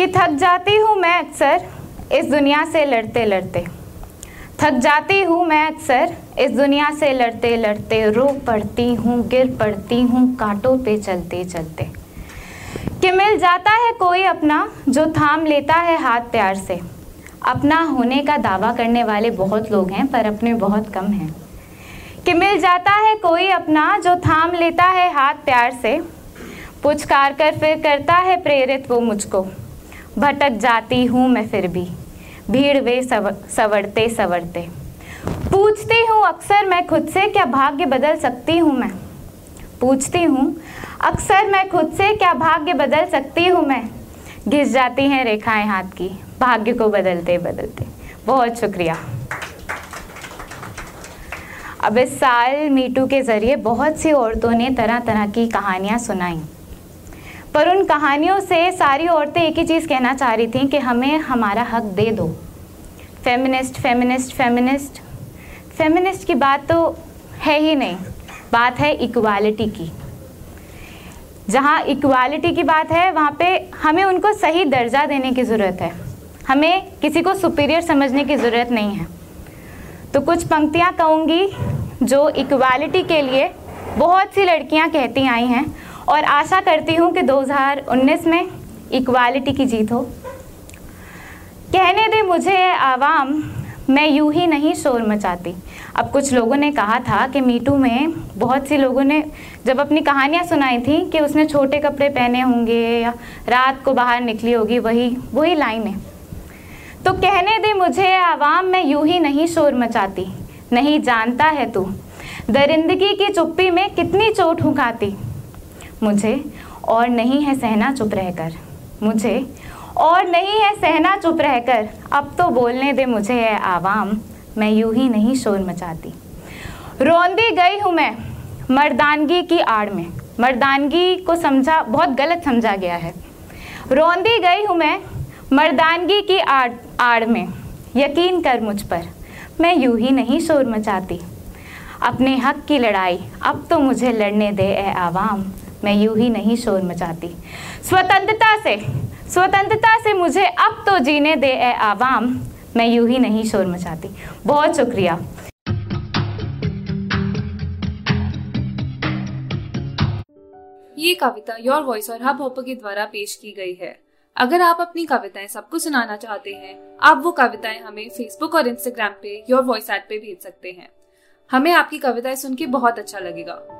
कि थक जाती हूँ मैं अक्सर इस दुनिया से लड़ते लड़ते। थक जाती हूँ मैं अक्सर इस दुनिया से लड़ते लड़ते। रो पड़ती हूँ, गिर पड़ती हूँ, कांटों पे चलते चलते। कि मिल जाता है कोई अपना जो थाम लेता है हाथ प्यार से। अपना होने का दावा करने वाले बहुत लोग हैं, पर अपने बहुत कम हैं। कि मिल जाता है कोई अपना जो थाम लेता है हाथ प्यार से। पुचकार कर फिर करता है प्रेरित वो मुझको। भटक जाती हूँ मैं फिर भी। भीड़ वे सव, सवरते सवरते। पूछती हूँ अक्सर मैं खुद से क्या भाग्य बदल सकती हूँ मैं? पूछती हूँ अक्सर मैं खुद से क्या भाग्य बदल सकती हूँ मैं? घिस जाती हैं रेखाएँ हाथ की भाग्य को बदलते बदलते। बहुत शुक्रिया। अब इस साल मीटू के ज़रिए बहुत सी औरतों ने तरह तरह की कहानियाँ सुनाई। पर उन कहानियों से सारी औरतें एक ही चीज़ कहना चाह रही थी कि हमें हमारा हक दे दो। फेमिनिस्ट फेमिनिस्ट फेमिनिस्ट फेमिनिस्ट की बात तो है ही नहीं, बात है इक्वालिटी की। जहाँ इक्वालिटी की बात है, वहाँ पे हमें उनको सही दर्जा देने की ज़रूरत है। हमें किसी को सुपीरियर समझने की ज़रूरत नहीं है। तो कुछ पंक्तियाँ कहूँगी जो इक्वालिटी के लिए बहुत सी लड़कियाँ कहती आई हैं और आशा करती हूँ कि 2019 में इक्वालिटी की जीत हो। कहने दे मुझे आवाम, मैं यूँ ही नहीं शोर मचाती। अब कुछ लोगों ने कहा था कि मीटू में, बहुत सी लोगों ने जब अपनी कहानियाँ सुनाई थी कि उसने छोटे कपड़े पहने होंगे या रात को बाहर निकली होगी, वही वही लाइन। है तो कहने दे मुझे आवाम, मैं यूँ ही नहीं शोर मचाती। नहीं जानता है तू, दरिंदगी की चुप्पी में कितनी चोट हुकाती मुझे और नहीं है सहना चुप रहकर। मुझे और नहीं है सहना चुप रहकर। अब तो बोलने दे मुझे है आवाम, मैं यूँ ही नहीं शोर मचाती। रोंदी गई हूँ मैं मर्दानगी की आड़ में। मर्दानगी को समझा, बहुत गलत समझा गया है। रोंदी गई हूँ मैं मर्दानगी की आड़ आड़ में। यकीन कर मुझ पर, मैं यूँ ही नहीं शोर मचाती। अपने हक की लड़ाई, अब तो मुझे लड़ने दे ए आवाम मैं यूँ ही नहीं शोर मचाती। स्वतंत्रता से स्वतंत्रता से मुझे अब तो जीने दे ए आवाम, मैं यूँ ही नहीं शोर मचाती। बहुत शुक्रिया। ये कविता योर वॉइस और हब हॉपर के द्वारा पेश की गई है। अगर आप अपनी कविताएँ सबको सुनाना चाहते हैं, आप वो कविताएँ हमें फेसबुक और इंस्टाग्राम पे योर वॉइस ऐप पे भेज सकते हैं। हमें आपकी कविताएँ सुन के बहुत अच्छा लगेगा।